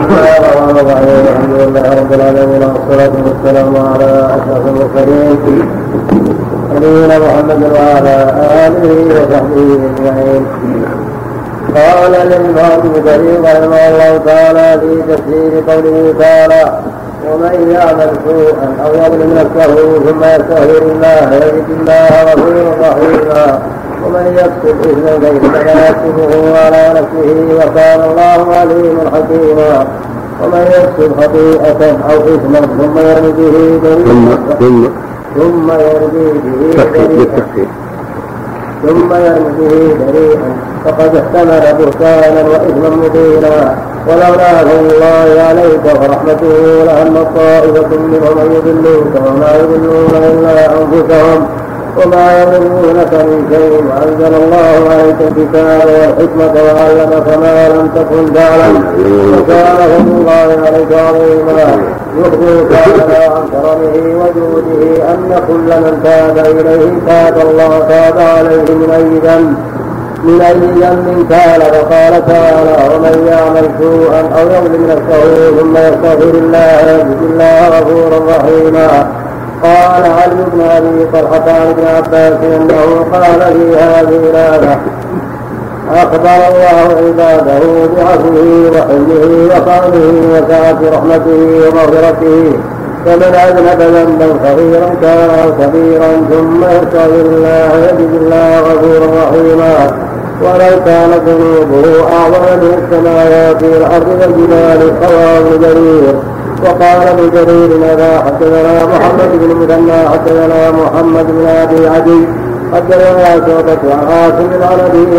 بسم الله الرحمن الرحيم الحمد لله رب العالمين والصلاة والسلام على أشرف المرسلين نبينا محمد وعلى آله وصحبه أجمعين قال الإمام ابن كثير رحمه الله تعالى في تفسير قوله تعالى ومن يعمل سوءا أو يظلم نفسه ثم يستغفر الله يجد الله غفورا رحيما ومن يكسب إثما فإنما يكسبه على نفسه وكان الله عليما حكيما. ومن يكسب خطيئة أو إثما ثم يرمي به بريئا ثم ثم يرمي به بريئا ثم يرمي به بريئا فقد احتمل بهتانا وإثما مبينا. ولولا فضل الله عليك ورحمته لهم طائفة منهم أن يضلوك وما يضلون إلا أنفسهم. وما يضرونك من شيء. وأنزل الله عليك الكتاب والحكمة وعلمك ما لم تكن تعلم. وكان الله عليك عظيما. يخبرك تعالى عن كرمه وجوده أن كل من تاب إليه تاب الله تاب عليه من أي ذنب. من أي ذنب كان وقال تعالى ومن يعمل سوءا أو يظلم نفسه ثم يستغفر الله يجد الله غفورا رحيما. قال علي بن أبي طلحة عن ابن عباس أنه قال في هذه الآية أخبر الله عباده بعفوه وحلمه وقوله وسعه رحمته ومغفرته فمن أذنب ذنبا صغيرا كان أو كبيرا ثم يستغفر الله يجد الله غفورا رحيما. ولو كانت ذنوبه اعظم من السماوات والأرض والجبال رواه جرير وقال ابن جرير هذا حدثنا محمد بن مثنى حدثنا محمد بن أبي عدي حدثنا شعبة عن عاصم عن أبي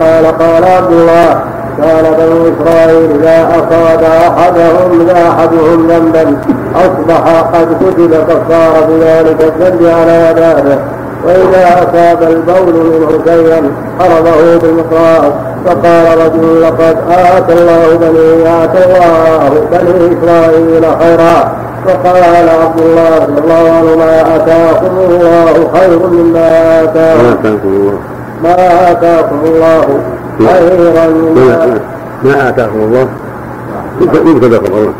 قال قال عبد الله كان بنو إسرائيل إذا أصاب أحدهم أحدهم ذنبا أصبح قد كتب كفاره ذلك الذنب على ذلك وإذا أصاب البول منه شيئا حرمه بالمقراص فقال رجل لقد آتى الله بني آتى الله بني إسرائيل خيرا. فقال عبد الله رضي الله عنه ما آتاكم الله خير مما آتاكم. ما آتاكم الله. خيرا مما ما آتاكم الله؟ مبتدا خبر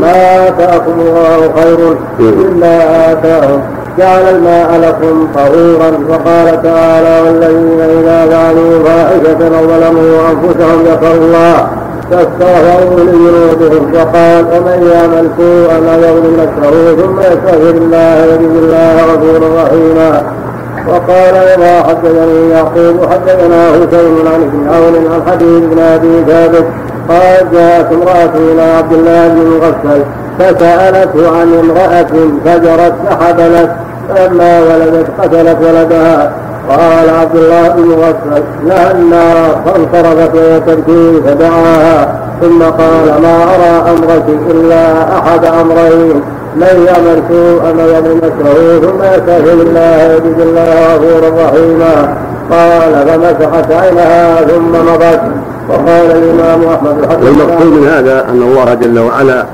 ما آتاكم الله خير مما آتاهم. جعل الماء لكم طهورا وقال تعالى والذين إذا فعلوا فاحشة أو ظلموا أنفسهم ذكروا الله فاستغفروا لذنوبهم وقال ومن يعمل سوءا أو يظلم نفسه ثم يستغفر الله يجد الله غفورا رحيما. وقال إذا حدثني يعقوب حدثنا حسين عن ابن عون عن حديث بن أبي ثابت قال جاءت امرأة إلى عبد الله بن مغفل فسألته عن امرأة فجرت فحبلت فلما ولدت قتلت ولدها. قال عبد الله بن مغفل لها النار فانصرفت وهي تبكي فدعاها. ثم قال ما أرى أمرك إلا أحد أمرين. من يعمل سوءا ويظلم نفسه ثم يستغفر الله يجد الله غفورا رحيما. قال فمسحت عينها ثم مضت. وقال الإمام أحمد والمقصود من هذا أن الله جل وعلا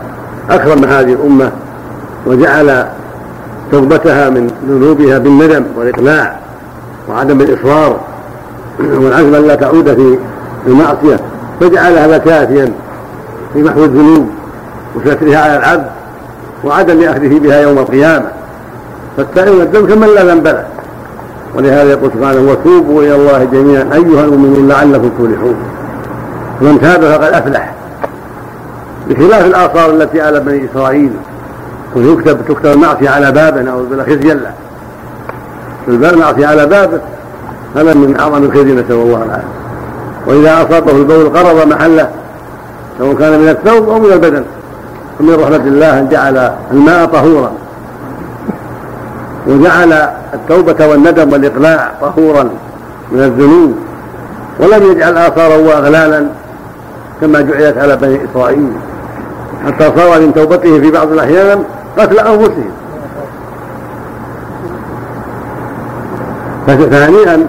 أكرم هذه الأمة وجعل توبتها من ذنوبها بالندم والإقلاع وعدم الإصرار والعزم أن لا تعود في المعصية فجعلها كافيا في محو الذنوب وسترها على العبد وعدم أخذه بها يوم القيامة. فالتائب الذنب كمن لا ذنب له. ولهذا يقول سبحانه وتوبوا إلى الله جميعا أيها المؤمنون لعلكم تفلحون. فمن تاب فقد أفلح. بخلاف الآثار التي على بني إسرائيل. ويكتب تكتب المعصية على بابه نعوذ بالله خزيا له المعصية على بابه هذا من أعظم الخزي نسأل الله العافية. وإذا أصابه البول قرض محله سواء كان من الثوب أو من البدن ومن رحمة الله أن جعل الماء طهورا. وجعل التوبة والندم والإقلاع طهورا من الذنوب. ولم يجعل آثارا وأغلالا كما جعلت على بني إسرائيل. حتى صار من توبته في بعض الأحيان قتل أنفسهم فهنيئا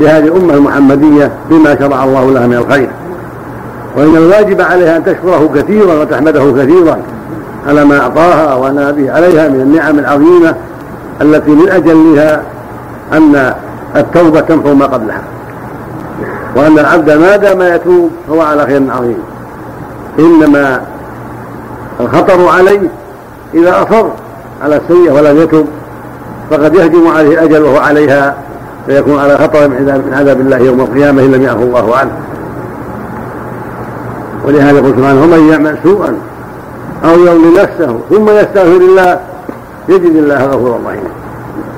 لهذه الأمة المحمدية بما شرع الله لها من الخير. وإن الواجب عليها أن تشكره كثيرا وتحمده كثيرا على ما أعطاها وأنا به عليها من النعم العظيمة التي من أجلها أن التوبة تمحو ما قبلها. وأن العبد ما دام يتوب فهو على خير عظيم. إنما الخطر عليه إذا أصر على السيئة ولم يتب فقد يهجم عليه الأجل وهو عليها فيكون على خطر من عذاب الله يوم القيامة إن لم يعفو الله عنه. ولهذا يقول سبحانه ومن يعمل سوءا أو يظلم نفسه ثم يستغفر الله يجد الله غفورا رحيما.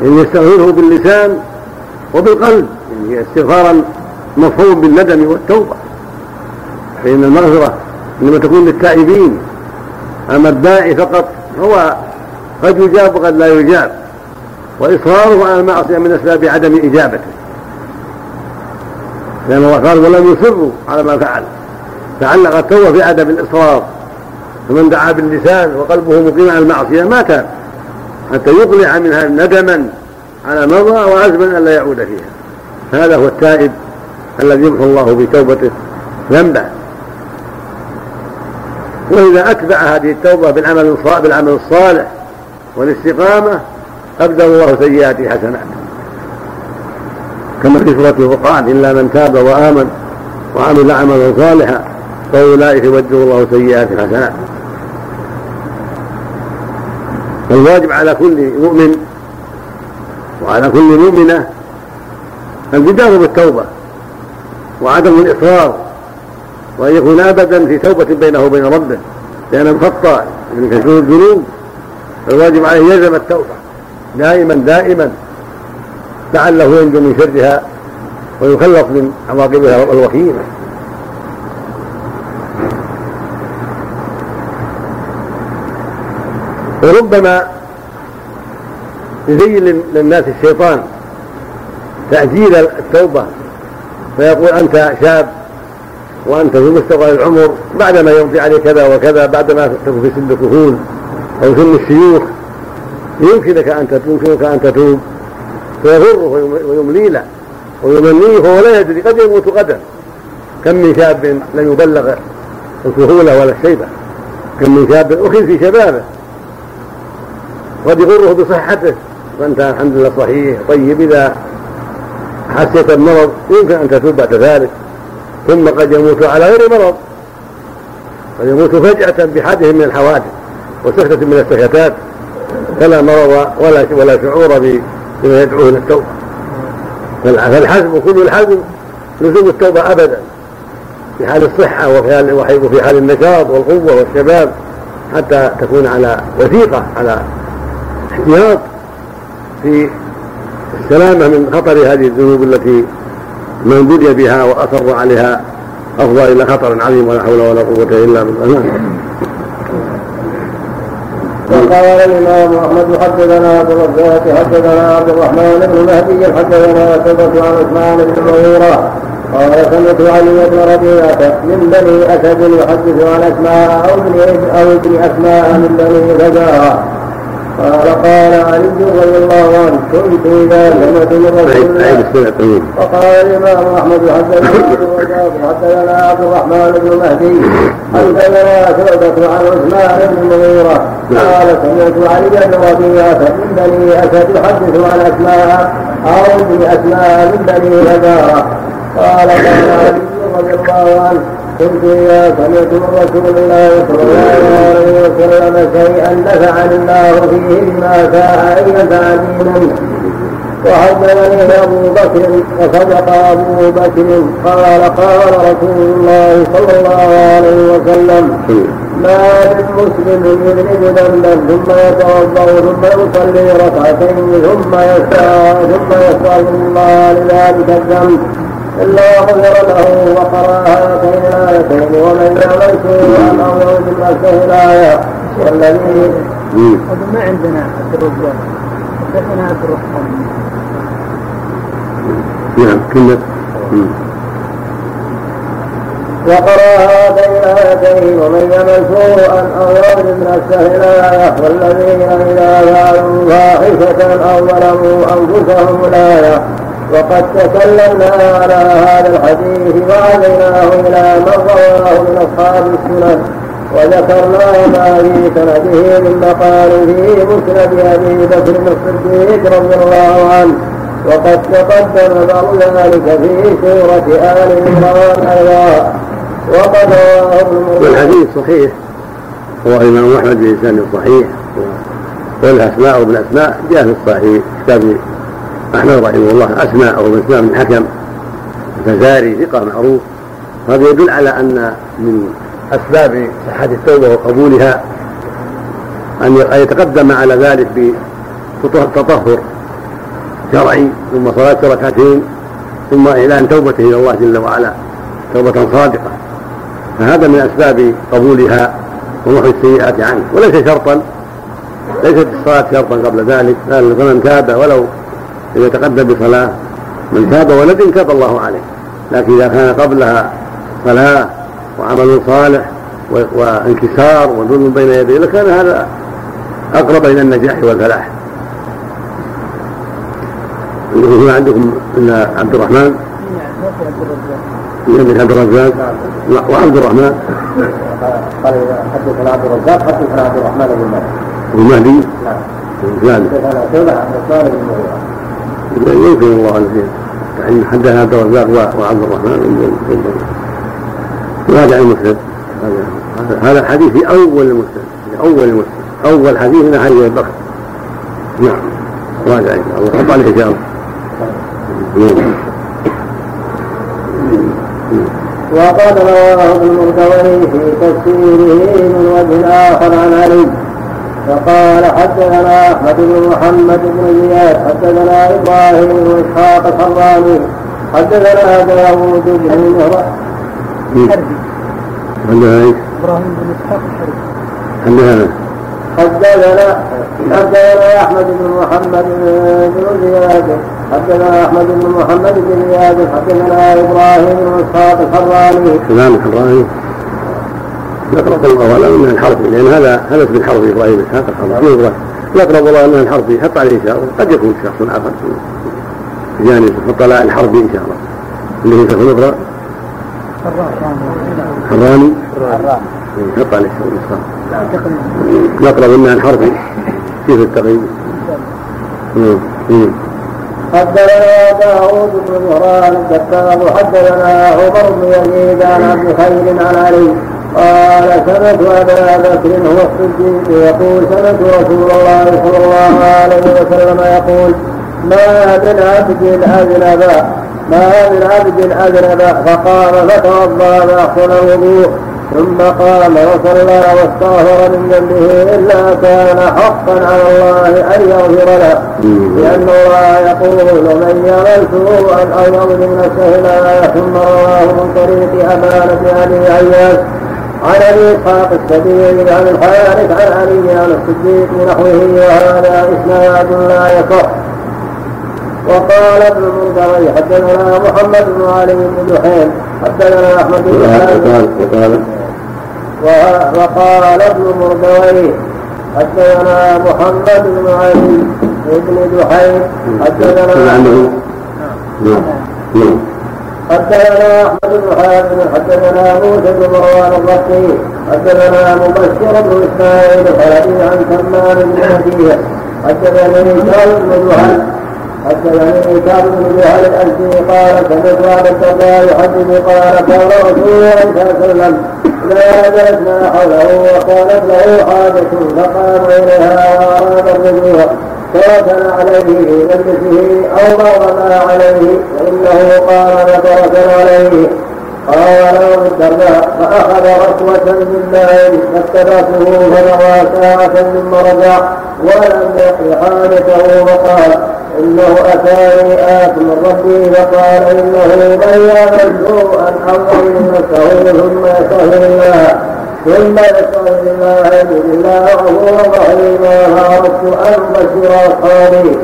يعني يستغفره باللسان وبالقلب يعني استغفارا مفهوم بالندم والتوبة فإن المغفرة إنما تكون للتائبين. أما الداعي فقط هو قد يجاب وقد لا يجاب. وإصراره على المعصية من أسباب عدم إجابته. لأن الله قال ولم يصروا على ما فعل. تعلق التوبة في عدم الإصرار. فمن دعا باللسان وقلبه مقيم على المعصية ما حتى يقلع منها ندما على مضى وعزما ألا يعود فيها. هذا هو التائب الذي يمحو الله بتوبته ذنبه. وإذا أتبع هذه التوبة بالعمل بالعمل الصالح والاستقامة أبدل الله سيئاته حسنات كما في سورة الفرقان إلا من تاب وآمن وعمل عملا صالحا فأولئك يبدل الله سيئات حسنات فالواجب على كل مؤمن وعلى كل مؤمنة البداية بالتوبة وعدم الإصرار وأن يكون أبدا في توبة بينه وبين ربه لأن مخطأ من كثير الذنوب فالواجب عليه يلزم التوبة دائما دائما. لعله ينجو من شرها ويخلص من عواقبها الوخيمه وربما يزين للناس الشيطان تأجيل التوبة فيقول أنت شاب وأنت في مستقبل العمر بعدما يمضي عليه كذا وكذا بعدما تكون في سن الكهول أو سن الشيوخ يمكنك أن يمكنك أن تتوب. فيغره ويملي له ويمنيه فهو لا يدري قد يموت غدا. كم من شاب لم يبلغ الكهولة ولا الشيبة. كم من شاب أخذ في شبابه. قد يغره بصحته. وأنت الحمد لله صحيح طيب إذا حسيت المرض يمكن أن تتوب بعد ذلك. ثم قد يموت على غير مرض. قد يموت فجأة بحادث من الحوادث وسكتة من السكتات. فلا مرض ولا ولا شعور بما يدعوه إلى التوبة. فالحزم كل الحزم لزوم التوبة ابدا. في حال الصحة وفي حال وفي حال النشاط والقوة والشباب حتى تكون على وثيقة على احتياط في السلامة من خطر هذه الذنوب التي من بلي بها واصر عليها افضى إلى خطر عظيم ولا حول ولا قوة إلا بالله. وقال الإمام أحمد حدثنا عبد الرزاق حدثنا عبد الرحمن بن مهدي حدثنا ثبت عن عثمان بن مغيره قال سمعت علي بن ربيعة من بني أسد يحدث عن أسماء أو ابن أو ابن أسماء من بني فزاره قال قال علي رضي الله عنه كنت إذا سمعت من رسول الله وقال الإمام أحمد حدثنا حدثنا عبد الرحمن بن مهدي حدثنا شعبة عن عثمان بن المغيرة قال سمعت علي بن ربيعة من بني اسد يحدث عن أسماء أو ابن اسماء من بني هزارة قال قال علي رضي الله عنه كنت إذا سمعت من رسول الله صلى الله عليه وسلم شيئا نفعني الله فيه بما شاء أن ينفعني منه وحدثني أبو بكر وصدق أبو بكر قال قال رسول الله صلى الله عليه وسلم ما من مسلم يذنب ذنبا ثم يتوضا ثم يصلي ركعتين ثم يستغفر ثم يستغفر الله لذلك الذنب إلا غفر له وقرأ هاتين الآيتين ومن يعمل سوءا أو يؤمن نفسه الآية. والذي ما عندنا عبد الرزاق حدثنا عبد الرحمن نعم كنا وقرأ هاتين الآيتين ومن يعمل سوءا أو يظلم نفسه الآية. والذين إذا فعلوا فاحشة أو ظلموا أنفسهم الآية. وقد تكلمنا على هذا الحديث وعليناه إلى من رواه من أصحاب السنن وذكرنا ما في سنده من مقال في مسند أبي بكر الصديق رضي الله عنه. وقد تقدم بعض ذلك في سورة آل عمران أيضا. وقد والحديث صحيح. هو الإمام أحمد بلسان صحيح. والأسماء وابن أسماء جاء في الصحيح. كتاب أحمد رحمه الله أسماء أو ابن أسماء بن حكم الفزاري ثقة معروف. هذا يدل على أن من أسباب صحة التوبة وقبولها أن يتقدم على ذلك بتطهر شرعي ثم صلاة ركعتين ثم إعلان توبته إلى الله جل وعلا توبة صادقة. فهذا من أسباب قبولها ومحو السيئات عنه. وليس شرطا ليست الصلاة شرطا قبل ذلك فمن تاب ولو إذا تقدم بصلاة من تاب ولد تاب الله عليه. لكن إذا كان قبلها صلاة وعمل صالح وانكسار وظلم بين يديه لكان هذا أقرب إلى النجاح والفلاح. هنا عندكم إلا عبد الرحمن؟ من عبد الرزاق وعبد الرحمن. قال حدثنا عبد الرزاق حدثنا عبد الرحمن بن مهدي. المهدي نعم. حدثنا شعبة عن عثمان بن مغيرة يمكن الله عليه يعني حدثنا عبد الرزاق وعبد الرحمن وهذا المسلم هذا الحديث في أول المسلم في أول المسلم أول حديث من حديث البخت نعم. راجع إن الله. حط عليه إن شاء الله. وقد رواه ابن المردوي في تفسيره من وجه آخر عن علي. فقال حدثنا أحمد بن محمد بن زياد حدثنا إبراهيم بن إسحاق الحراني حدثنا داوود بن عندها إيش؟ إبراهيم بن اسحاق الحربي حدثنا حدثنا أحمد بن محمد بن زياد حدثنا أحمد بن محمد بن زياد حدثنا إبراهيم بن إسحاق الحراني كلام الحراني نقرب الله اعلم من الحرفي لأن هذا هذا اسم الحرفي إبراهيم إسحاق الحراني نقرب الله من الحرفي حط عليه اشاره قد يكون شخص آخر في جانب إن شاء الله. اللي هي شخص أخرى؟ حراني حط عليه اشاره نقرب منها الحرفي كيف التقييم حدثنا داوود بن مهران الكتاب حدثنا عمر بن يزيد عن عبد خير عن علي. قال سمعت أبا بكر هو الصديق يقول سمعت رسول الله صلى الله عليه وسلم يقول ما من عبد اذنب ما من عبد اذنب فقام فتوضأ فاحسن الوضوء. ثم قام وصلى واستغفر من ذنبه إلا كان حقا على الله أن يغفر له. لأن الله يقول من يعمل سوءا أو يظلم نفسه لا ثم رواه من طريق أمانة أبي عياش عن أبي إسحاق السبيعي عن الحارث عن علي عن الصديق نحوه وهذا إسناد لا يصح. وقال ابن المنذري حدثنا محمد بن علي بن دحين حدثنا أحمد بن وقال ابن مردوي حدثنا محمد بن علي بن دحين حدثنا حدثنا أحمد بن حاتم حدثنا موسى بن مروان الرقي حدثنا مبشر بن إسماعيل الحلبي عن تمام بن نبيه حدثني كعب بن جهل حدثني كعب بن جهل الازدي قال سمعت ابا الدرداء يحدث قال قال رسول الله صلى الله عليه وسلم. اذا جلسنا حوله وكانت له حاجة فقام إليها. تركنا عليه مجلسه أو ما عليه فإنه قال فتركنا عليه قال الدرداء فأخذ ركوة من الليل فاتبعته فمضى ساعة ثم رجع ولم يقض حاجته فقال إنه أتاني آت من ربي فقال إنه من يعمل سوءا يظلم نفسه ثم يستغفر الله ثم يستغفر الله الله غفورا رحيما فاردت أن ابشر اصحابي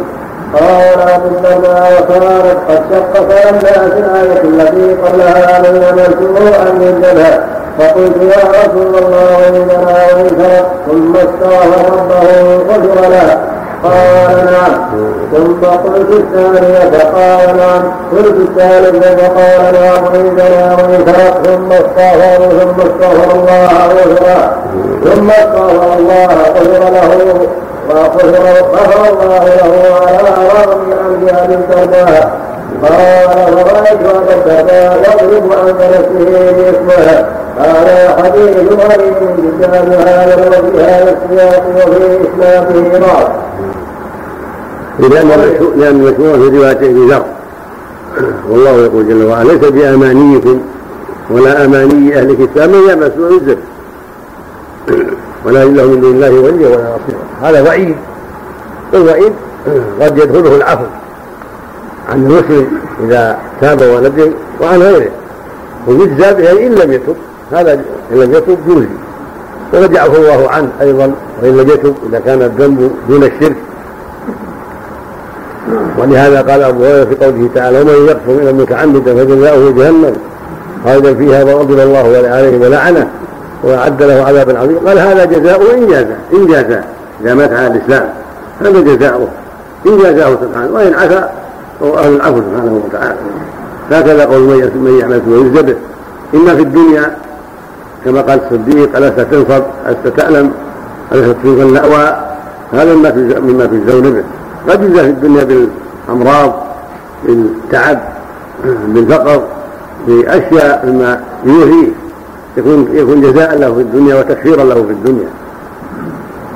قال الدرداء وكانت قد شق فلما في الايه التي قبلها من يعمل سوءا يجدها فقلت يا رسول الله وإننا وإن ثم استغفر ربه غفر له. قال نعم ثم قلت الثانية قال نعم قلت الثالثة فقال نعم عندنا وإن ثم استغفر ثم استغفر الله غفر ثم استغفر الله غفر له وغفر غفر الله له على رغم عن ابي الدرداء قال فرأيت أبا الدرداء يضرب عن نفسه بإصبعه هذا حديث غريب جدا هذا وفي هذا السياق وفي إسلامه ضعف. لأن المشهور في رواية ابي ذر والله يقول جل وعلا ليس بأمانيكم ولا أماني أهل الكتاب من يعمل سوء يزر ولا له من دون الله ولي ولا نصير هذا وعيد. والوعيد قد يدخله العفو. عن المسلم إذا تاب وندم وعن غيره. ويجزى به إن لم يتب هذا إن لم يتب يجزي وقد يعفو الله عنه أيضا وإن لم يتب إذا كان الذنب دون الشرك. ولهذا قال أبو هريرة في قوله تعالى ومن يكفر من المتعمد فجزاؤه جهنم. خالدا فيها وغضب الله عليه ولعنه وأعد له عذابا عظيما. قال هذا جزاؤه إن جاز إن جاز إذا مات على الإسلام. هذا جزاؤه إن جازاه سبحانه. وإن عفا فهو أهل العفو سبحانه وتعالى. هكذا قول من يعمل ويجزى به. إما في الدنيا كما قال الصديق ألست تنصب ألست تعلم ألست تنصب المأوى هذا مما في مما الزون به. قد يجزى في الدنيا بالأمراض بالتعب بالفقر بأشياء مما يوهيه يكون يكون جزاء له في الدنيا وتكفيرا له في الدنيا.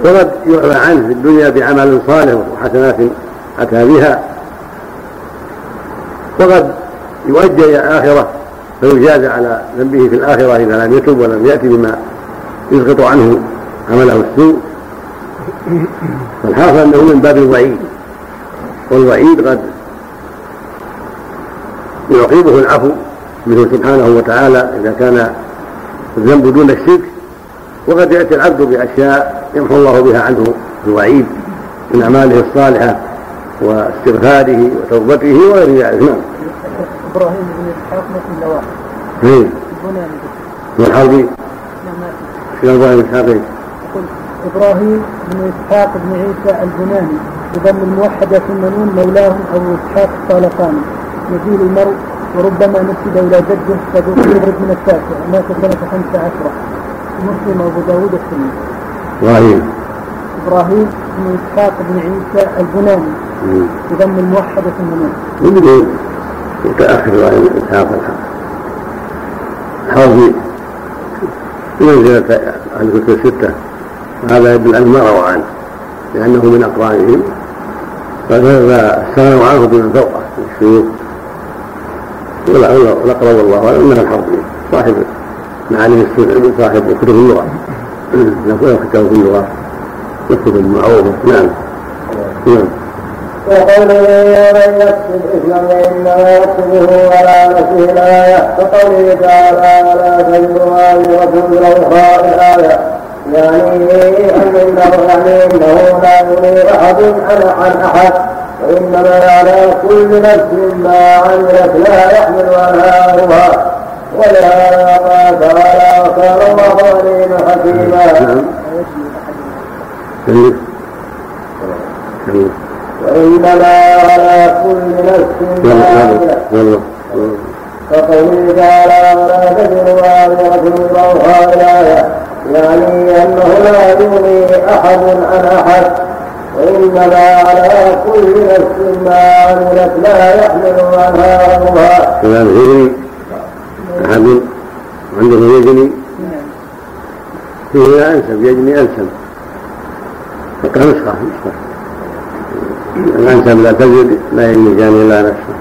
وقد يعفى عنه في الدنيا بعمل صالح وحسنات أتى بها. وقد يؤجل إلى الآخرة فيجاز على ذنبه في الآخرة إذا لم يتب ولم يأتي بما يسقط عنه عمله السوء. فالحاصل أنه من باب الوعيد والوعيد قد يعقبه العفو منه سبحانه وتعالى إذا كان الذنب دون الشرك وقد يأتي العبد بأشياء يمحو الله بها عنه الوعيد من أعماله الصالحة. واستغفاره وتوبته وغير ذلك نعم. إبراهيم بن إسحاق مثل لواحد. إيه. والحربي. نعم. إبراهيم بن اسحاق إبراهيم بن إسحاق بن عيسى البناني بضم الموحدة ثم نون مولاهم أبو إسحاق الطالقاني يزيل المرء وربما نسب إلى جده فيخرج من التاسع مات سنة خمسة عشرة مسلم أبو داود السني إبراهيم إبراهيم بن إسحاق بن عيسى البناني. بضم الموحدة ثم نون يمكن متأخر إبراهيم بن إسحاق الحربي منزلة أهل الكتب الستة. وهذا يدل أنه ما روى عنه. لأنه من أقرانهم. فاستغنوا عنه بمن فوقه من الشيوخ. والأقرب والله أعلم أنه الحربي صاحب معالم السنة صاحب كتب اللغة. له كتاب في اللغة. وكتب معروفة نعم. نعم. وقوله ومن يكسب اثما فانما يكسبه على نفسه الايه كقوله تعالى ولا تجد وازرة وزر أخرى الايه يعني إنه يعني انه لا يغني أحد عن أحد. وإنما على كل نفس ما عملت لا يحمل عنها امرها ولهذا قال تعالى وكان الله عليما حكيما وإنما على كل نفس ما فقوله تعالى ولا تزر وازرة وزر الآية يعني أنه لا يغني أحد عن أحد وإنما على كل نفس ما عملت لا يحمل عنها غيرها. كلام يغني أحد عنده يجني فيه لا أنسب يجني أنسب فقه نسخة الأنسب لا تجد لا يجني جاني إلا نفسه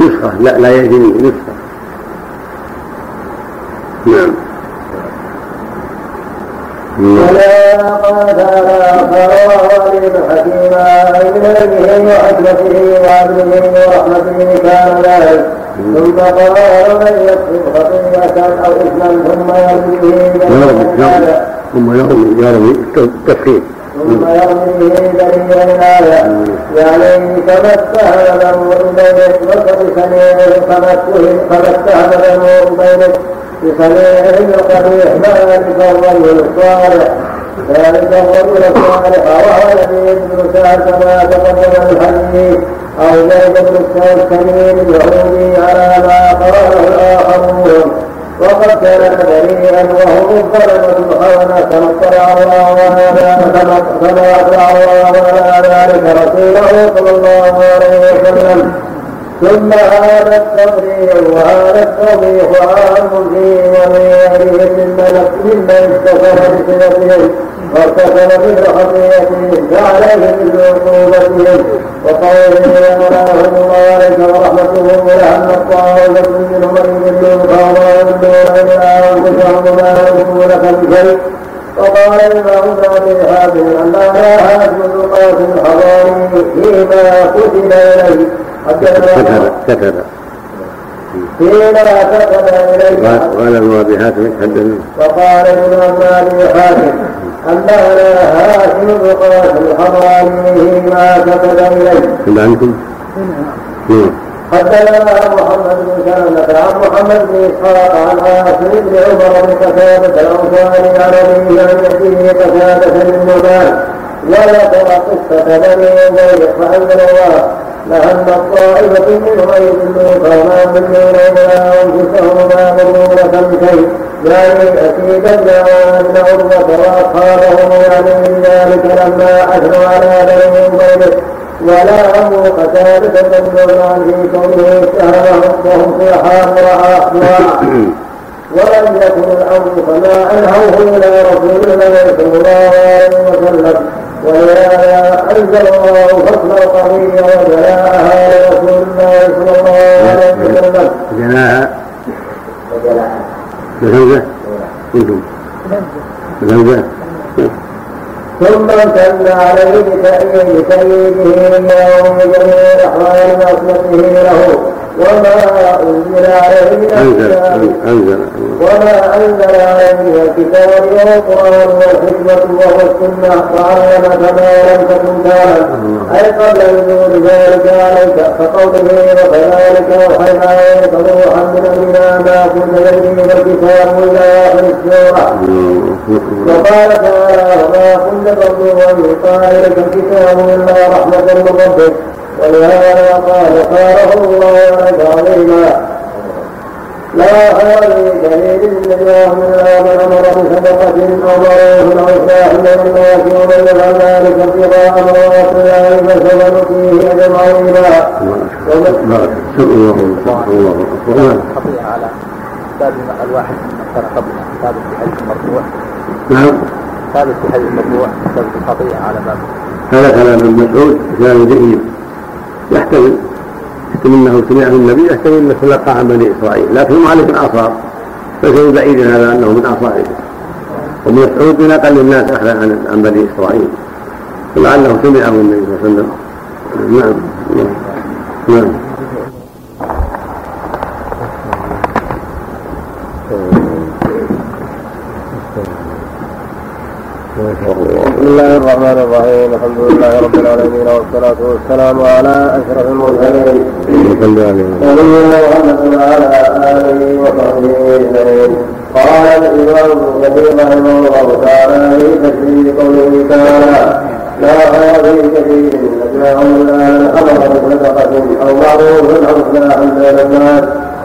نسخة لا لا يجني نسخة نعم ولا قال تعالى حكيما إليه وحكمته وعدله ورحمته كان ذلك ثم قال من يكسب خطيئة أو إثما ثم يرمي به ثم يرمي يرمي التفخيم ثم يرمي به بريا يعني كما اتهم له أبيك وكبسنيه كما اتهم له أبيك بصنيعه القبيح ذلك الرجل الصالح ذلك الرجل الصالح روى النبي بن سعد كما تقدم الحديث أو زيد بن التميم اليهودي على ما قاله الاخرون وقد كان بريئا الخونة كما اطلع الله على كما اطلع الله على ذلك رسوله صلى الله عليه وسلم ثم هذا التقرير وهذا التوضيح عام فيه وغيره ممن ممن اتصل بصفتهم واتصل بخطيئتهم فعليه بعقوبتهم وقوله ولهم الله ورحمته ولهم الطائفة منهم شيء وقال الإمام ابن حاتم أن لا حاكم القاسم الحضاري فيما كتب إليه. كتب كتب. فيما كتب إليه. قال ابن أبي حاتم حدثنا وقال الإمام أبي حاتم أن لا هاشم القاسم الحضاري فيما كتب إليه. عندكم؟ نعم. حدثنا محمد بن سلمة عن محمد بن اسحاق عن عاصم بن عمر بن قتادة الانصاري عن ابيه عن يده قتادة بن نعمان وذكر قصة بني أمية فأنزل الله لهم الطائفة أن يضلوك وما يضلون إلا أنفسهم وما يضرونك بشيء يعني أكيد بن عروة وأصحابه يعني من ذلك لما أثنوا على بني أمية ولا أمر قتادة بن نعمان في كونه اتهمهم وهم صيحان رعاء ولم يكن الأمر فما أنهوه إلى رسول الله صلى الله عليه وسلم. ولهذا أنزل الله فصل القضية وجلاءها لرسول الله صلى الله عليه وسلم جلاءها وجلاءها بهمزة كنتم بهمزة ثم امتن عليه بتأييد تأييده إياه جميع أحوال نصرته له وما أنزل عليه من أنزل وما أنزل عليه من الكتاب والقرآن والحكمة وهو السنة. وعلمك ما لم تكن تعلم أي قبل نزول ذلك عليك. كقوله وكذلك أوحينا إليك روحا من أمرنا ما كنت تدري ما الكتاب إلى آخر السورة وقال تعالى وما كنت ترجو أن يلقى إليك الكتاب إلا رحمة من ربك. ولهذا قال قاله الله عليك عظيما لا خير دليل النجاة من من أمر بصدقة أو معروف اصلاح بين الناس ومن يفعل ذلك ابتغاء مرضات الله فسوف نؤتيه اجرا عظيما. الله خطيئة على باب الواحد كان قبلها ثابت في حديث مرفوع نعم ثابت في حديث مرفوع ثابت الخطيئة على باب هذا كلام ابن مسعود كلام جيد يحتمل يحتمل إنه سمعه النبي يحتمل انه تلقى عن بني إسرائيل لكن من اعصار فشيء بعيد هذا أنه من اعصاره وابن مسعود من أقل الناس اخذا عن عن بني إسرائيل. فلعله سمعه النبي صلى الله عليه وسلم. نعم نعم, نعم. بسم الله الرحمن الرحيم. الحمد لله رب العالمين والصلاة والسلام على أشرف المرسلين. نبينا محمد وعلى آله وصحبه أجمعين قال الإمام ابن رحمه الله تعالى في تفسير قوله تعالى لا خير في كثير نجواهم الآن أمر بصدقة أو معروف أو إصلاح بين الناس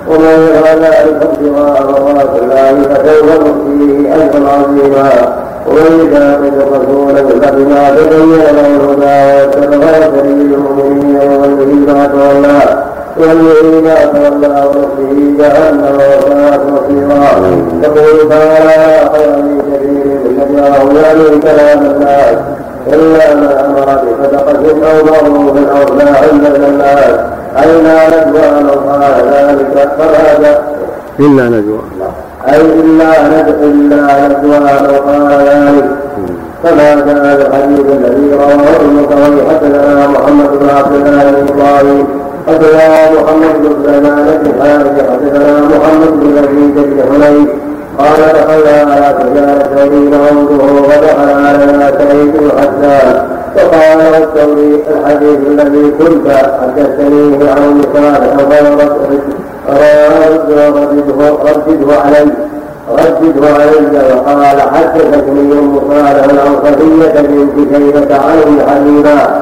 ومن يفعل ذلك ابتغاء مرضات الله فسوف نؤتيه أجرا عظيما ومن يشاقق الرسول من بعد ما تبين له الهدى ويتبع سبيل المؤمنين ويوله ما تولى ويوله ما تولى ونصره جهنم وساءت مصيرا يقول تعالى خير من كثير من نجاه يعني كلام الناس الا ما أمر بصدقه أو معروف أو اصلاح بين الناس لا ندوى لو قال ذلك فهذا إلا نجوى. أي إلا ندعو إلا ندعو لو قال كما جاء الحديث الذي رواه المتوي حدثنا محمد بن عبد الله بن إبراهيم. حدثنا محمد بن سليمان بن حارث حدثنا محمد بن يزيد بن حنين. قال دخلنا على سفيان الثوري نعوده ودخل علينا سعيد بن حسان فقال الثوري الحديث الذي كنت حدثتنيه عن صالح غير ردده ردده علي ردده علي وقال حدثتني ام صالح عن صفيه بنت شيبه عن ام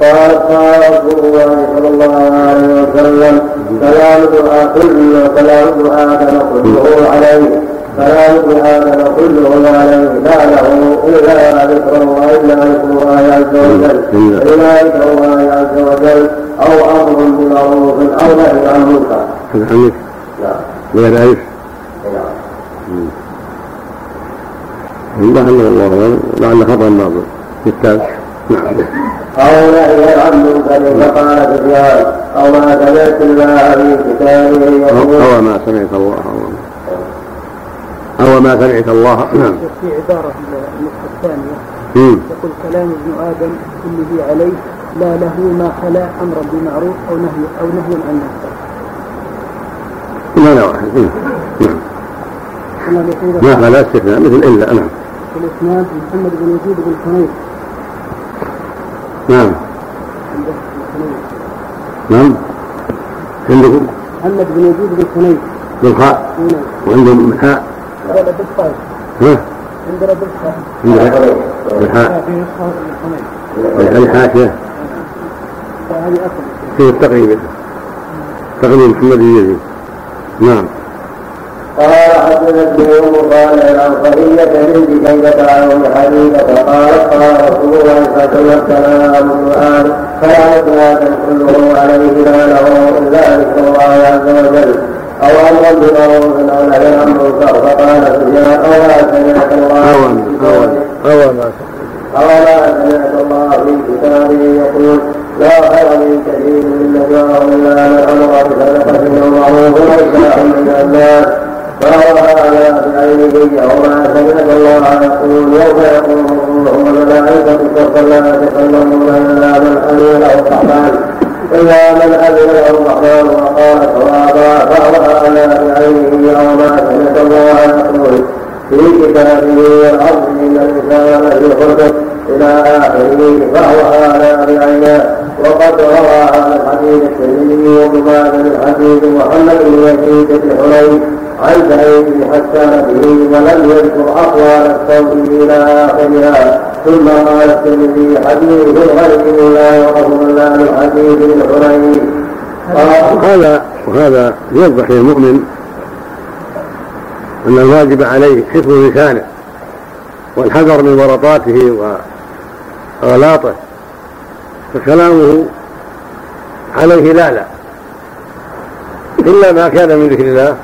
قال قال رسول الله صلى الله عليه وسلم كلام دعاء كل كلام آدم كله عليه كلام آدم كله عليه لا له إلا ذكر الله إلا ذكر الله عز وجل. الا ذكر الله عز وجل. أو أمر بمعروف أو نهي عن منكر. عن نعم. غير ألف. نعم. لعله الله لعل خطأ بعض. الكتاب نعم. أو نهي عن منكر فقال سفيان. أو ما سمعت الله في كتابه يقول. أو ما سمعت الله. أو ما سمعت الله. نعم. في عبارة النسخة الثانية. يقول كلام ابن آدم كله عليه لا له ما خلا أمرا بمعروف أو نهي أو نهي عن منكر. معنى واحد. نعم. ما خلا استثناء مثل إلا نعم. في الإسناد محمد بن يزيد بن حنيف. نعم. نعم. عندكم؟ محمد بن يزيد بن حنيف. بالخاء. هنا وعندهم حاء. بالخاء ها عندنا بالخاء عندها بالحاء في التقريب. تقريب محمد بن يزيد. نعم. قال حدثتني ام صالح الانصارية بنت شيبة عن حديثة قالت قال رسول الله صلى الله عليه وسلم كلام القرآن فلا إطلاقا كله عليه لا له إلا ذكر الله عز وجل. أو أمر بمعروف أو عن منكر فقال سفيان أو ما سمعت الله أو في أو كتابه أو ما أو ما سمعت الله في كتابه يقول لا خير من كثير من نجواهم إلا الصوت إلى آخرها ثم قال الترمذي حديث غير لا يعرف إلا من حديث قال وهذا وهذا يوضح للمؤمن أن الواجب عليه حفظ لسانه والحذر من ورطاته وأغلاطه فكلامه عليه لا لا. إلا ما كان من ذكر الله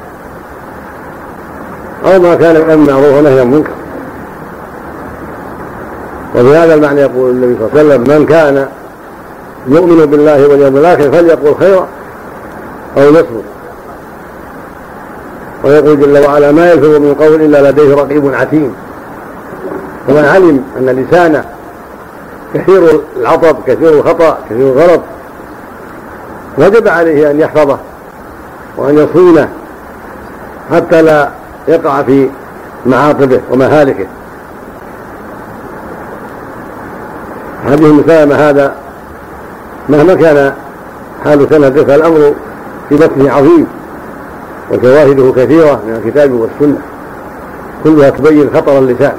أو ما كان من معروف ونهي عن منكر وبهذا المعنى يقول النبي صلى الله عليه وسلم من كان يؤمن بالله واليوم الآخر فليقول خيرا أو يصمت ويقول جل وعلا ما يلفظ من قول إلا لديه رقيب عتيد. ومن علم أن لسانه كثير العطب كثير الخطأ كثير الغلط وجب عليه أن يحفظه وأن يصونه حتى لا يقع في معاقبه ومهالكه. هذه المسالمة هذا مهما كان حال سنته فالأمر في بطنه عظيم وشواهده كثيرة من الكتاب والسنة كلها تبين خطر اللسان.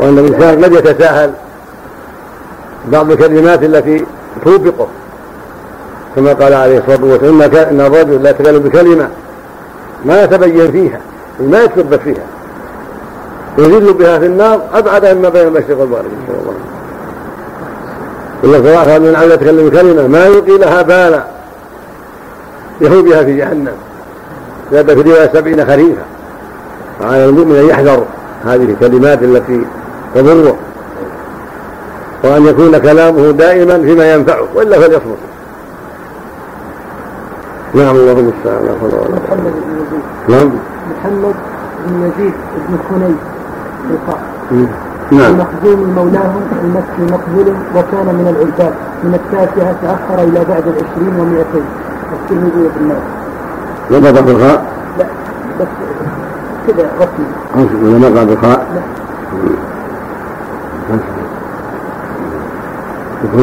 وأن الإنسان قد يتساهل بعض الكلمات التي توبقه كما قال عليه الصلاة والسلام إن الرجل لا يتكلم بكلمة ما يتبين فيها ما يتثبت فيها. يذل بها في النار أبعد مما بين المشرق والمغرب. نسأل الله إلا صلاح من عمل يتكلم بكلمة ما يلقي لها بالا يهوي بها في جهنم. زاد في رواية سبعين خريفا وعلى المؤمن أن يحذر هذه الكلمات التي تضره. وأن يكون كلامه دائما فيما ينفعه وإلا فليصمت نعم الله المستعان. لا حول ولا قوة محمد بن يزيد. نعم. محمد بن يزيد بن حنين نعم. المخزوم مولاهم المكي مقبول وكان من العباد من التاسعة تأخر إلى بعد العشرين ومئتين. والترمذي وابن ماجه نطق بالخاء لا. بس كذا رسمي. ولا نطق بالخاء لا.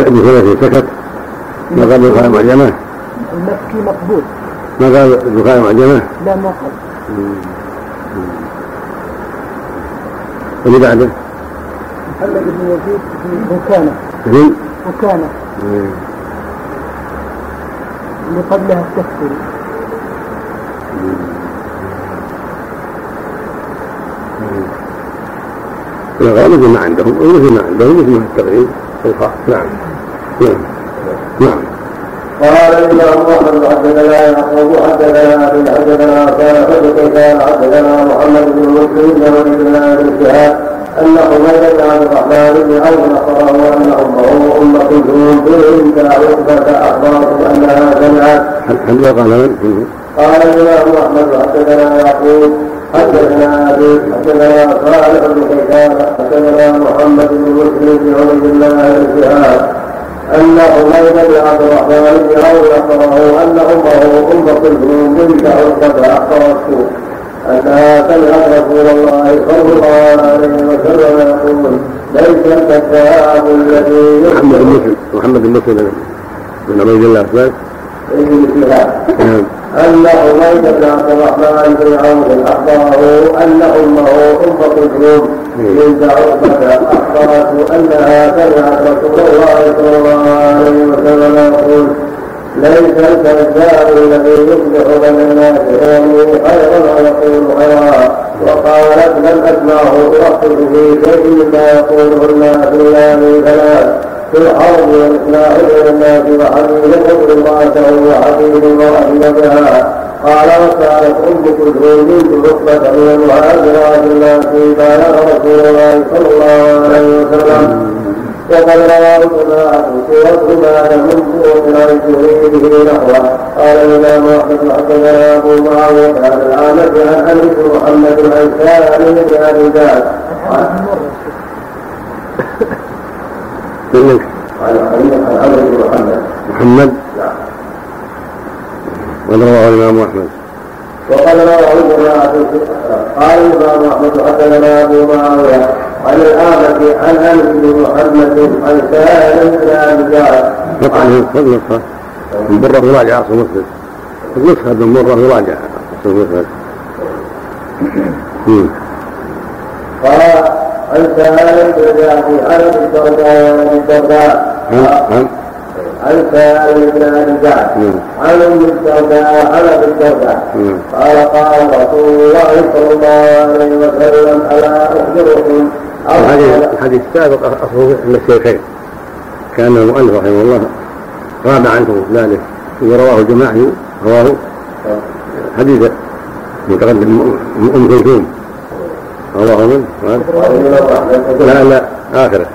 ابن ثلاثة سكت؟ ما قال بالخاء معجمة؟ المكي مقبول. ما قال بالخاء معجمة؟ لا ما قال اللي بعده؟ محمد بن يزيد بن بكانة ابن بكانة اللي قبلها التكفير الغالب ما عندهم مثل ما عندهم مثل ما التقريب نعم. نعم. نعم. قال الإمام محمد حدثنا يعقوب حدثنا أبي حدثنا كان حدث كان حدثنا محمد بن مسلم بن بن أبي شهاب أن حميد بن عبد الرحمن بن عوف أخبره أن أمة أم كلثوم بنت عقبة أخبرته أنها سمعت. هل قال من؟ قال الإمام أحمد حدثنا يعقوب حدثنا أبي حدثنا صالح بن كيسان حدثنا محمد بن مسلم بن عبد الله بن شهاب أن حميد بن عبد الرحمن بن عوف أخبره أن أمة أم كلثوم بنت عقبة أخبرته أنها سمعت رسول الله صلى الله عليه وسلم يقول ليس الكذاب الذي محمد بن مسلم. محمد بن مسلم بن عبيد الله. فلان نعم. أن حميد بن عبد الرحمن بن عوف أخبره أن أمه أم كلثوم بنت عقبة أخبرته أنها سمعت رسول الله صلى الله عليه وسلم يقول ليس الكذاب الذي يصبح بين الناس يومه خيرا ويقول خيرا. وقالت لم اسمعه يرخص في شيء مما يقوله الناس إلا من ثلاث. في الحرب والاصلاح بين الناس وحديث يقتل امراته امراه بها. قال وسالت أم كلثوم بنت عقبه من المهاجرات التي بالغ رسول الله صلى الله عليه وسلم. وقد رواه جماعة سورهما يمد من به نحوه. قال الإمام أحمد حدثنا أبو معاوية عن العامة عن أنس محمد سالم بن أبي ذر. بن محمد. محمد؟ وقد رواه الإمام أحمد. وقد رواه جماعة قال الإمام أحمد حدثنا أبو معاوية عن الأعمش عن أنس بن محمد عن سالم بن أبي جعفر. نقع النسخة من مرة يراجع أصل مسلم النسخة من مرة يراجع أصل مسلم قال عن سالم بن وعن ابي الدرداء عن سالم بن ابي جعفر عن ام الدرداء عن ابي الدرداء قال قال رسول الله صلى الله عليه وسلم الا اخبركم الحديث السابق اصله عند الشيخين كان المؤلف رحمه الله غاب عنه ذلك ورواه جماعة رواه حديث متقدم ام كلثوم رواه من؟ لا لا اخره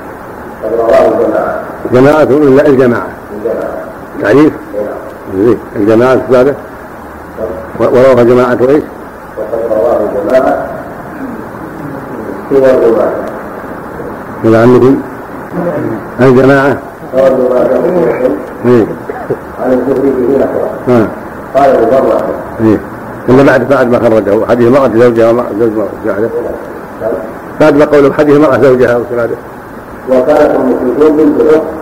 جماعة إلا الجماعة؟ تعريف؟ الجماعة السابق ورواه جماعة إيش؟ وقد رواه جماعة سوى الرواية إلى عندكم؟ الجماعة؟ إيه. عن الزهري به نحوه ها قال المرة إيه. إلا بعد بعد ما خرجه حديث امرأة زوجها ومرأة زوج مرأة بعد ما قوله حديث امرأة زوجها وسلاده وكانت ام كلثوم بنت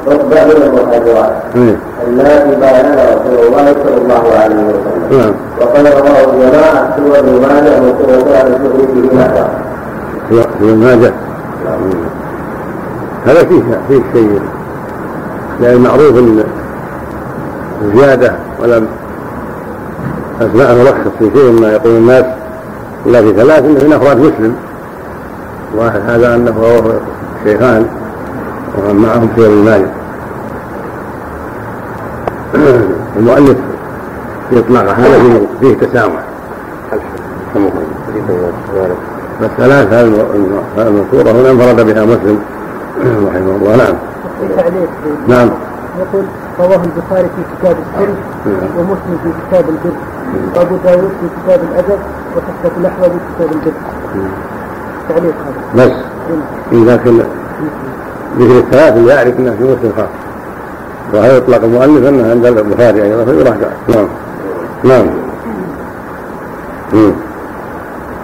عقبه من المهاجرات إيه اللاتي بايعها رسول الله صلى الله عليه وسلم نعم وقد رواه جماعة سوى ابن ماجه وقال الزهري به نحوه في ابن ماجه هذا فيه فيه شيء يعني معروف الزياده ولم اسماء ملخص في شيء ما يقول الناس إلا في ثلاث انه من افراد مسلم. واحد هذا أنه هو شيخان ومن معهم سير المالك المؤلف في إطلاق هذا فيه, فيه تسامح. فالثلاث هذه المذكورة هنا انفرد بها مسلم. رحمه الله نعم. نعم. يقول رواه البخاري في كتاب السر ومسلم في كتاب البر. وابو داود في كتاب الأدب وحفظة الاحوال في كتاب البر تعليق هذا. بس لكن ذكر الثلاث اللي يعرف إنه في مسلم خاص وهذا يطلق المؤلف أنه عند البخاري أيضا. فيراجع نعم. نعم.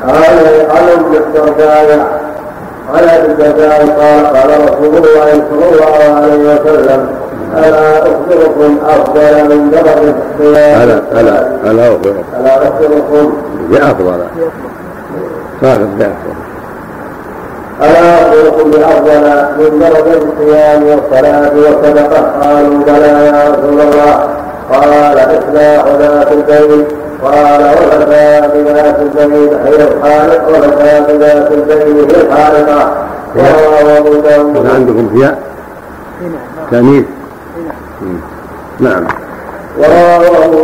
قال قال ابن الدرداء قال ابن الدرداء قال قال رسول الله صلى الله عليه وسلم. ألا اخبركم أفضل من درجة الصيام. الا الا ألا اخبركم ألا اخبركم بافضل صاحب بافضل ألا أخبركم بأفضل من درجة الصيام والصلاة والصدقة. قالوا بلى يا رسول الله. قال إصلاح ذات البين قال وفتى بذات البين هي الخالق وفتى بذات البين هي الخالقة. رواه أبو داود. عندكم فيها؟ تأنيث. نعم. ورواه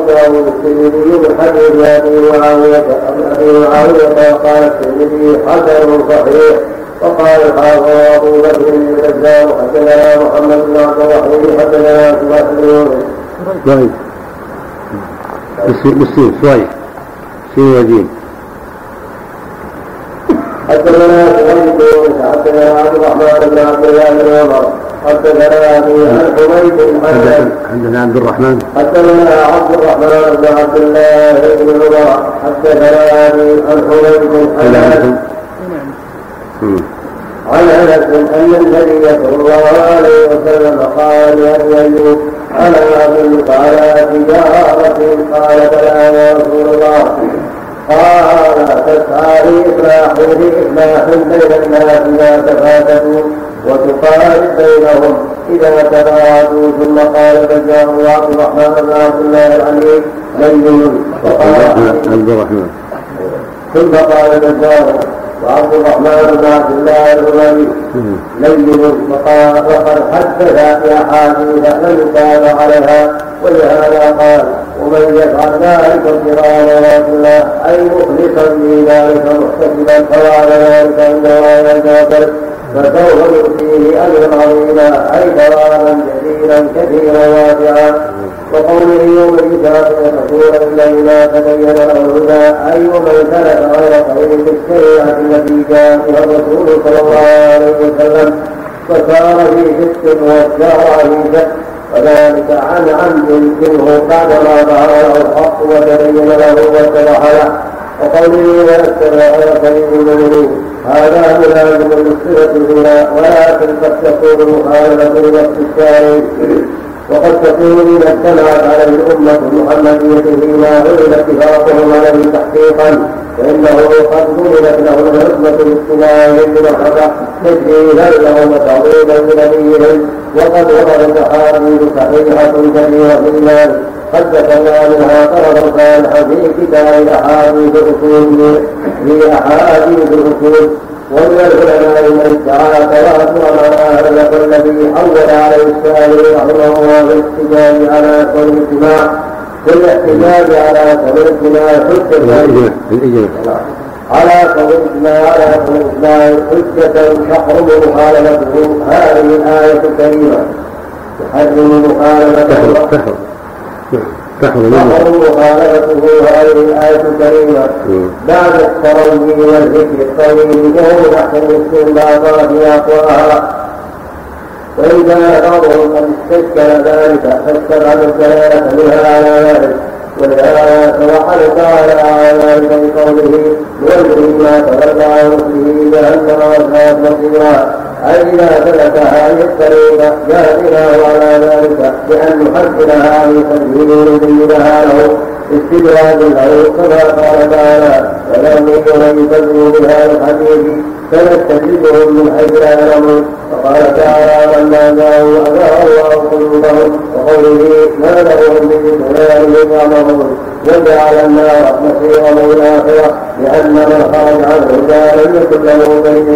داود الترمذي من حديث أبي معاوية أبي معاوية وقال الترمذي حسن صحيح. وقال الحافظ أبو بكر بن الاسلام حدثنا محمد بن عبد الرحيم حدثنا سماح بن يونس طيب. بالسين شوي. سين وجيم حدثنا سعيد بن يونس حدثنا عبد الرحمن بن عبد الله بن عمر. حدثنا أبي عن حميد حدثنا عبد الرحمن. حدثنا عبد الرحمن بن عبد الله بن عمر. حدثنا أبي عن حميد عن أنس أن النبي صلى الله عليه وسلم قال لابي أيوب أنا ادلك على تجاره قال بلى يا رسول الله. قال تسعى لاصلاح بين الناس اذا تفاتوا وتقارب بينهم إذا تباعدوا ثم قال فجاءه عبد الرحمن بن عبد الله العلي لين عبد الرحمن ثم قال فجاءه وعبد الرحمن بن عبد الله الغني لين فقال وقد حدث في أحاديث لم يتابع عليها. ولهذا قال ومن يفعل ذلك ابتغاء مرات الله أي مخلصا في ذلك محتسبا فوعد ذلك عند الله عز فسوف يؤتيه أجرا عظيما اي ثوابا جزيلا كثيرا واسعا. وقوله يوم يخشون اليه ما تبين له الهدى أي ومن سلك غير طريق الشريعة التي جاء بها الرسول صلى الله عليه وسلم فصار في شك والدهر في شك. وذلك عن عمد منه بعدما ظهر له الحق وتبين له واتضح له. وقوله ويسر غير سبيل المؤمنين. هذا ملازم للصفه فيها ولكن قد تكون مخالفة لنفس الشارع وقد تكون إذا اجتمعت عليه الأمة المحمدية فيما غلب اتفاقهم عليه تحقيقا فإنه قد ضمنت له العصمة باجتماعهم بمحبة تجهيلا لهم وتعظيما لنبيهم وقد وردت أحاديث صحيحة كثيرة في ذكرنا منها طرفا صالحا في كتاب أحاديث الأصول في أحاديث الأصول ومن العلماء من ادعى تواتر ما لكم الذي حول عليه السائل رحمه الله بالاحتجاج على كل الاجتماع في الاحتجاج على كل الاجتماع حجة. على الاجتماع على الاجتماع حجة تحرم مخالفته. هذه الآية الكريمة. تحرم مخالفته. تحرم مخالفته هذه الآية الكريمة. بعد التروي والذكر الطويل له أحسن الاستنباطات أقواها وإن كان بعضهم قد استشكل ذلك فاستبعد الدلالة منها على ذلك ولهذا توحد تعالى على ذلك بقوله نوجه ما تولى عن مثله جهنم. وساءت مصيرا أي إذا سلك هذه الطريق جاهدنا على ذلك بأن نحسنها من تسجيل نبينها له استدراج له كما قال تعالى ولم يكن يكذبوا بهذا الحديث فنستجيبهم من حيث لا يعلمون وقال تعالى لما جاءوا أذاه الله قلوبهم وقوله ما لهم من دنيا يعمرون وجعل النار مصيرا الآخرة لأن من خرج عن الهدى لم يكن له بين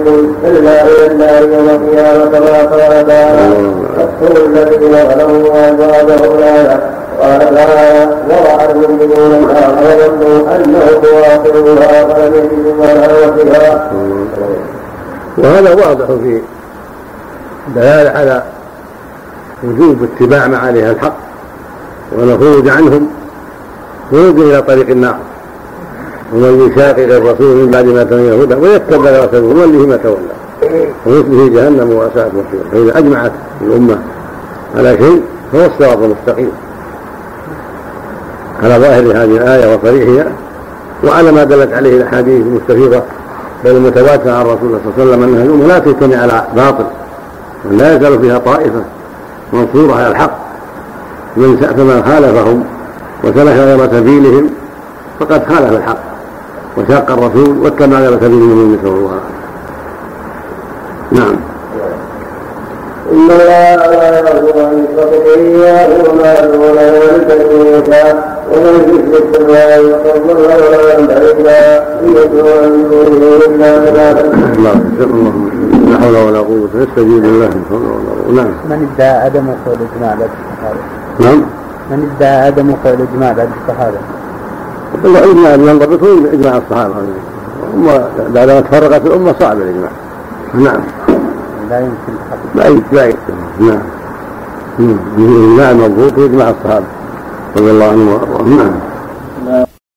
إلا إلى النار يوم القيامة كما قال تعالى فاقتلوا الذين ظلموا وأزواجهم الآية قال تعالى وضع المؤمنون النار وظنوا أنهم واقعوها فلم يجدوا ما فيها وهذا واضح في دلالة على وجوب اتباع معاليها الحق وأن الخروج عنهم. خروج إلى طريق النار ومن يشاقق الرسول من بعد ما تبين الهدى ويتبع سبيل نوله ما تولى. ومثله جهنم وأساءت مصيره فإذا أجمعت الأمة على شيء فهو الصراط المستقيم. على ظاهر هذه الآية وصريحها وعلى ما دلت عليه الأحاديث المستفيضة بل المتواترة عن رسول الله صلى الله عليه وسلم أنها الأمة لا تجتمع على باطل ولا يزال فيها طائفة منصورة على الحق. من فمن خالفهم وسلك غير سبيلهم فقد خالف الحق وشاق الرسول واتبع غير سبيل المؤمنين صلى الله عليه وسلم. نعم. إن الله لا يغفر أن يشرك به ويغفر دون ذلك من يشاء ومن يشرك بالله فقد ضل ضلالا بعيدا يدعو من دونه إلا. اللهم لا حول ولا قوة نستجيب لله من حول ولا قوة نعم. من ادعى عدم وصول الاجماع لا نعم. من ادعى عدم وقوع الإجماع بعد الصحابة. الإجماع ينضبط إجماع الصحابة. الأمة بعدما تفرقت الأمة صعب الإجماع. نعم. لا يمكن لا يمكن لا يمكن. نعم. الإجماع المضبوط هو إجماع الصحابة. رضي الله عنهم نعم.